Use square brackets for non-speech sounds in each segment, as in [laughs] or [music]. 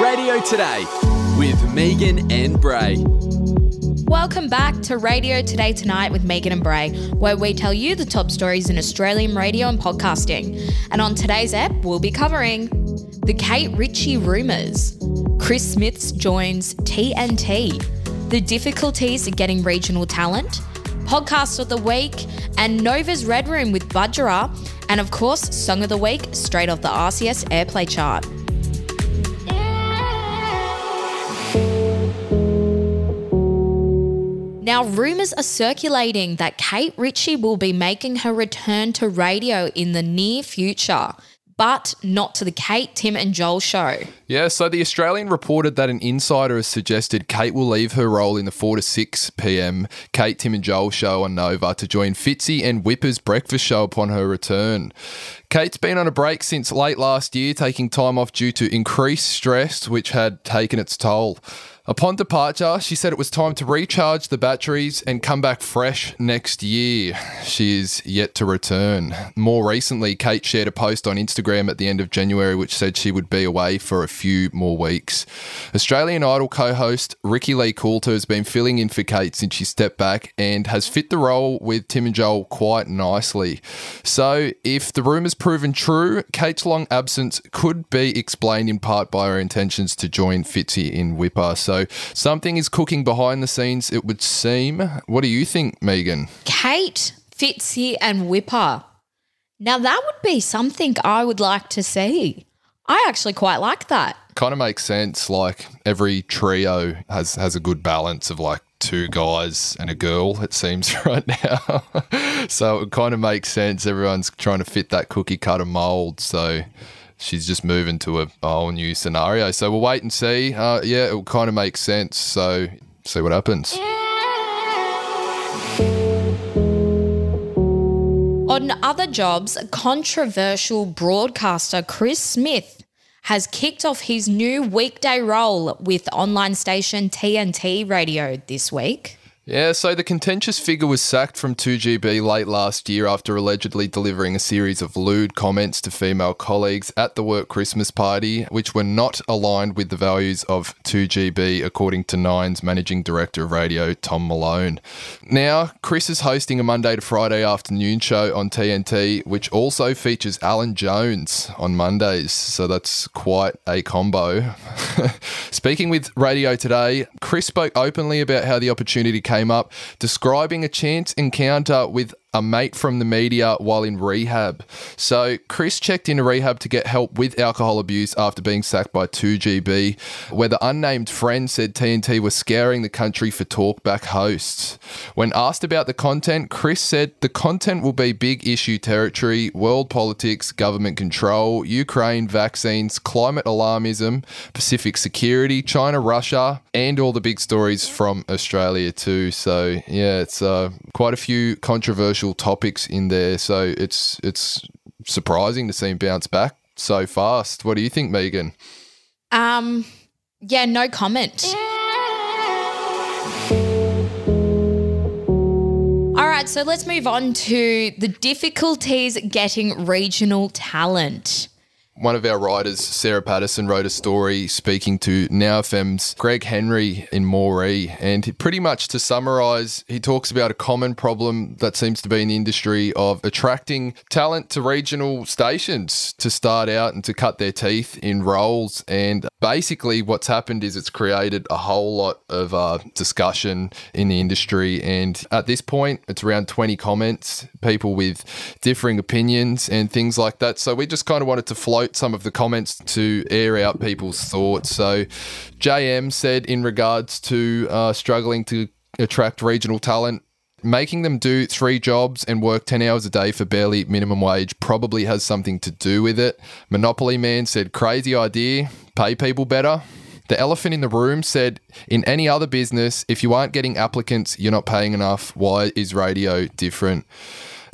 Radio Today with Megan and Bray. Welcome back to Radio Today Tonight with Megan and Bray, where we tell you the top stories in Australian radio and podcasting. And on today's ep, we'll be covering the Kate Ritchie rumours, Chris Smiths joins TNT, the difficulties of getting regional talent, podcast of the week, and Nova's Red Room with Budjerah, and of course, Song of the Week straight off the RCS Airplay chart. Now, rumours are circulating that Kate Ritchie will be making her return to radio in the near future, but not to the Kate, Tim, and Joel show. Yeah, so the Australian reported that an insider has suggested Kate will leave her role in the 4 to 6 p.m. Kate, Tim, and Joel show on Nova to join Fitzy and Whipper's breakfast show upon her return. Kate's been on a break since late last year, taking time off due to increased stress, which had taken its toll. Upon departure, she said it was time to recharge the batteries and come back fresh next year. She is yet to return. More recently, Kate shared a post on Instagram at the end of January which said she would be away for a few more weeks. Australian Idol co host Ricki-Lee Coulter has been filling in for Kate since she stepped back and has fit the role with Tim and Joel quite nicely. So, if the rumours proven true, Kate's long absence could be explained in part by her intentions to join Fitzy in Whipper. So, so something is cooking behind the scenes, it would seem. What do you think, Megan? Kate, Fitzy, and Whipper. Now, that would be something I would like to see. I actually quite like that. Kind of makes sense. Like every trio has has a good balance of like two guys and a girl, it seems [laughs] right now. so it kind of makes sense. Everyone's trying to fit that cookie cutter mold. So she's just moving to a, whole new scenario. So we'll wait and see. Uh, yeah, it will kind of make sense. So see what happens. On other jobs, controversial broadcaster Chris Smith has kicked off his new weekday role with online station TNT Radio this week. Yeah, so the contentious figure was sacked from 2GB late last year after allegedly delivering a series of lewd comments to female colleagues at the work Christmas party, which were not aligned with the values of 2GB, according to Nine's managing director of radio, Tom Malone. Now, Chris is hosting a Monday to Friday afternoon show on TNT, which also features Alan Jones on Mondays, so that's quite a combo. [laughs] Speaking with Radio Today, Chris spoke openly about how the opportunity came came up describing a chance encounter with a mate from the media while in rehab. So, Chris checked into rehab to get help with alcohol abuse after being sacked by 2GB, where the unnamed friend said TNT was scouring the country for talkback hosts. When asked about the content, Chris said the content will be big issue territory, world politics, government control, Ukraine vaccines, climate alarmism, Pacific security, China, Russia, and all the big stories from Australia too. So, yeah, it's uh, quite a few controversial topics in there. So it's it's surprising to see him bounce back so fast. What do you think, Megan? Um, yeah, no comment. All right, so let's move on to the difficulties getting regional talent one of our writers, Sarah Patterson, wrote a story speaking to Now FM's Greg Henry in Moree. And pretty much to summarize, he talks about a common problem that seems to be in the industry of attracting talent to regional stations to start out and to cut their teeth in roles. And basically, what's happened is it's created a whole lot of uh, discussion in the industry. And at this point, it's around 20 comments, people with differing opinions and things like that. So we just kind of wanted to some of the comments to air out people's thoughts. So, JM said in regards to uh, struggling to attract regional talent, making them do three jobs and work 10 hours a day for barely minimum wage probably has something to do with it. Monopoly Man said, crazy idea, pay people better. The elephant in the room said, in any other business, if you aren't getting applicants, you're not paying enough. Why is radio different?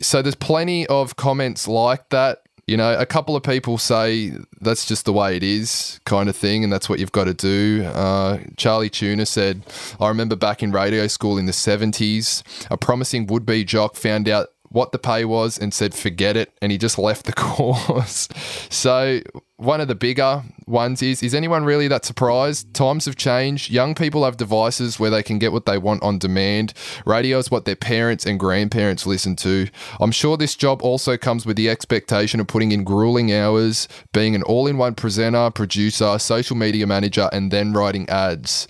So there's plenty of comments like that. You know, a couple of people say that's just the way it is, kind of thing, and that's what you've got to do. Uh, Charlie Tuna said, I remember back in radio school in the 70s, a promising would be jock found out what the pay was and said, forget it. And he just left the [laughs] course. so one of the bigger ones is Is anyone really that surprised? Times have changed. Young people have devices where they can get what they want on demand. Radio is what their parents and grandparents listen to. I'm sure this job also comes with the expectation of putting in grueling hours, being an all in one presenter, producer, social media manager, and then writing ads.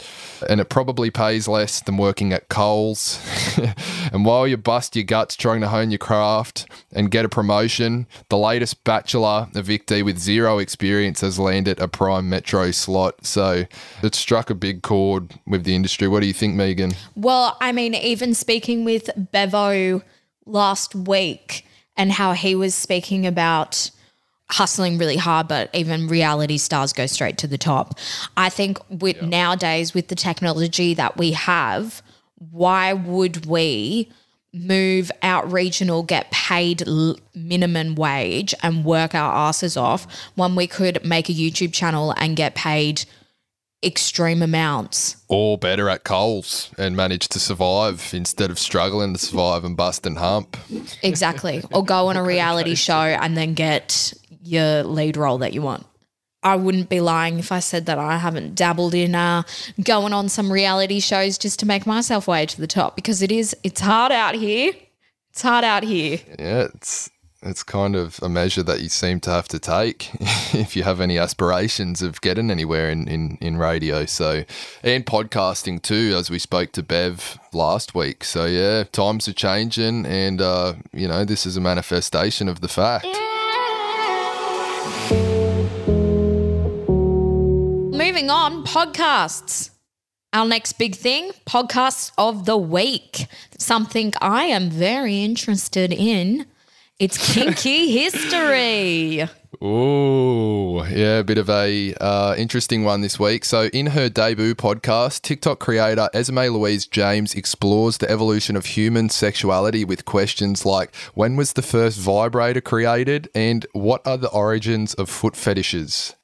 And it probably pays less than working at Coles. [laughs] and while you bust your guts trying to hone your craft and get a promotion, the latest bachelor evictee with zero experience has landed a prime metro slot. So it struck a big chord with the industry. What do you think, Megan? Well, I mean, even speaking with Bevo last week and how he was speaking about hustling really hard, but even reality stars go straight to the top. I think with nowadays with the technology that we have, why would we move out regional, get paid l- minimum wage and work our asses off when we could make a YouTube channel and get paid extreme amounts? Or better at Coles and manage to survive instead of struggling to survive and bust and hump. Exactly. or go on a [laughs] reality show and then get your lead role that you want. I wouldn't be lying if I said that I haven't dabbled in uh, going on some reality shows just to make myself way to the top because it is it's hard out here. It's hard out here. Yeah, it's it's kind of a measure that you seem to have to take [laughs] if you have any aspirations of getting anywhere in, in, in radio. So, and podcasting too, as we spoke to Bev last week. So, yeah, times are changing, and, uh, you know, this is a manifestation of the fact. Moving on, podcasts. Our next big thing, podcasts of the week. Something I am very interested in. It's kinky [laughs] history. Oh, yeah, a bit of a uh, interesting one this week. So, in her debut podcast, TikTok creator Esme Louise James explores the evolution of human sexuality with questions like when was the first vibrator created and what are the origins of foot fetishes?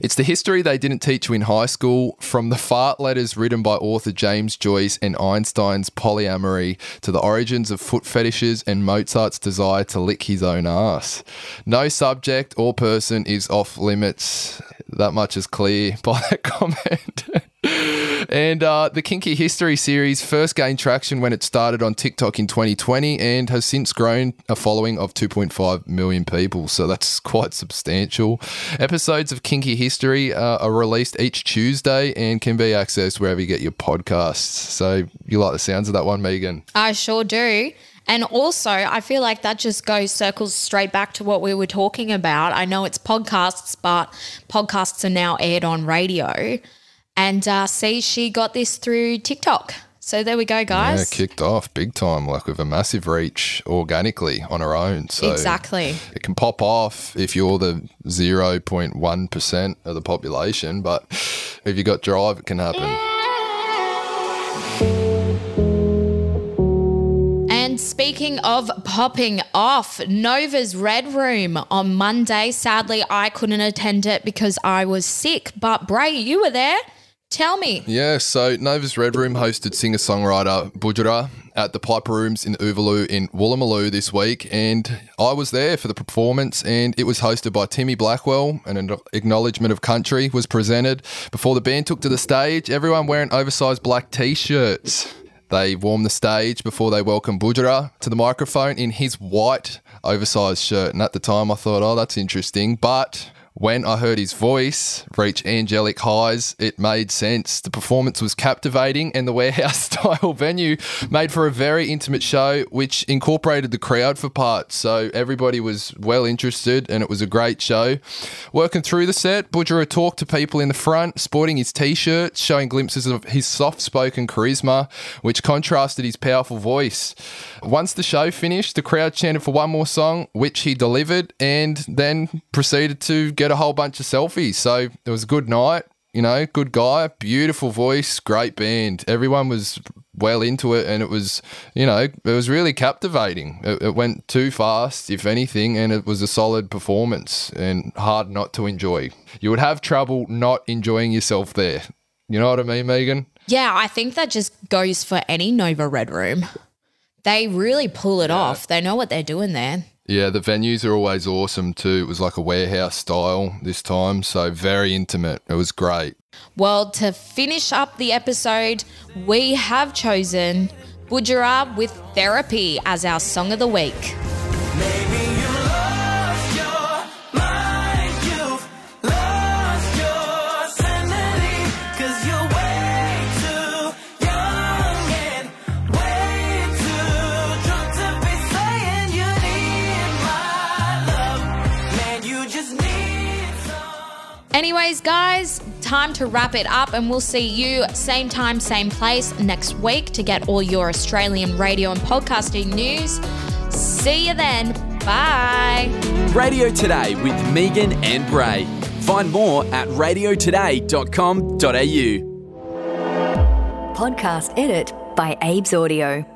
It's the history they didn't teach you in high school, from the fart letters written by author James Joyce and Einstein's polyamory to the origins of foot fetishes and Mozart's desire to lick his own ass. No subject or person is off limits. That much is clear [laughs] by that comment. And uh, the Kinky History series first gained traction when it started on TikTok in 2020 and has since grown a following of 2.5 million people. So that's [laughs] quite substantial. Episodes of Kinky History uh, are released each Tuesday and can be accessed wherever you get your podcasts. So you like the sounds of that one, Megan? I sure do. And also, I feel like that just goes circles straight back to what we were talking about. I know it's podcasts, but podcasts are now aired on radio. And uh, see, she got this through TikTok. So there we go, guys. Yeah, kicked off big time, like with a massive reach organically on her own. So exactly. It can pop off if you're the 0.1% of the population, but if you got drive, it can happen. And speaking of popping off, Nova's Red Room on Monday. Sadly, I couldn't attend it because I was sick. But Bray, you were there. Tell me. Yeah, so Nova's Red Room hosted singer songwriter Budjerah at the Piper Rooms in Uvalu in Woolloomooloo this week, and I was there for the performance, and it was hosted by Timmy Blackwell. and An acknowledgement of country was presented before the band took to the stage. Everyone wearing oversized black t-shirts. They warmed the stage before they welcomed Budjerah to the microphone in his white oversized shirt, and at the time I thought, oh, that's interesting, but when I heard his voice reach angelic highs, it made sense. The performance was captivating, and the warehouse [laughs] style venue made for a very intimate show, which incorporated the crowd for parts. So everybody was well interested, and it was a great show. Working through the set, Budjerah talked to people in the front, sporting his t shirt, showing glimpses of his soft spoken charisma, which contrasted his powerful voice. Once the show finished, the crowd chanted for one more song, which he delivered, and then proceeded to get a whole bunch of selfies. So it was a good night. You know, good guy, beautiful voice, great band. Everyone was well into it, and it was, you know, it was really captivating. It, it went too fast, if anything, and it was a solid performance and hard not to enjoy. You would have trouble not enjoying yourself there. You know what I mean, Megan? Yeah, I think that just goes for any Nova Red Room. They really pull it off. They know what they're doing there. Yeah, the venues are always awesome too. It was like a warehouse style this time, so very intimate. It was great. Well, to finish up the episode, we have chosen Budjerah with Therapy as our song of the week. Anyways, guys, time to wrap it up, and we'll see you same time, same place next week to get all your Australian radio and podcasting news. See you then. Bye. Radio Today with Megan and Bray. Find more at radiotoday.com.au. Podcast edit by Abe's Audio.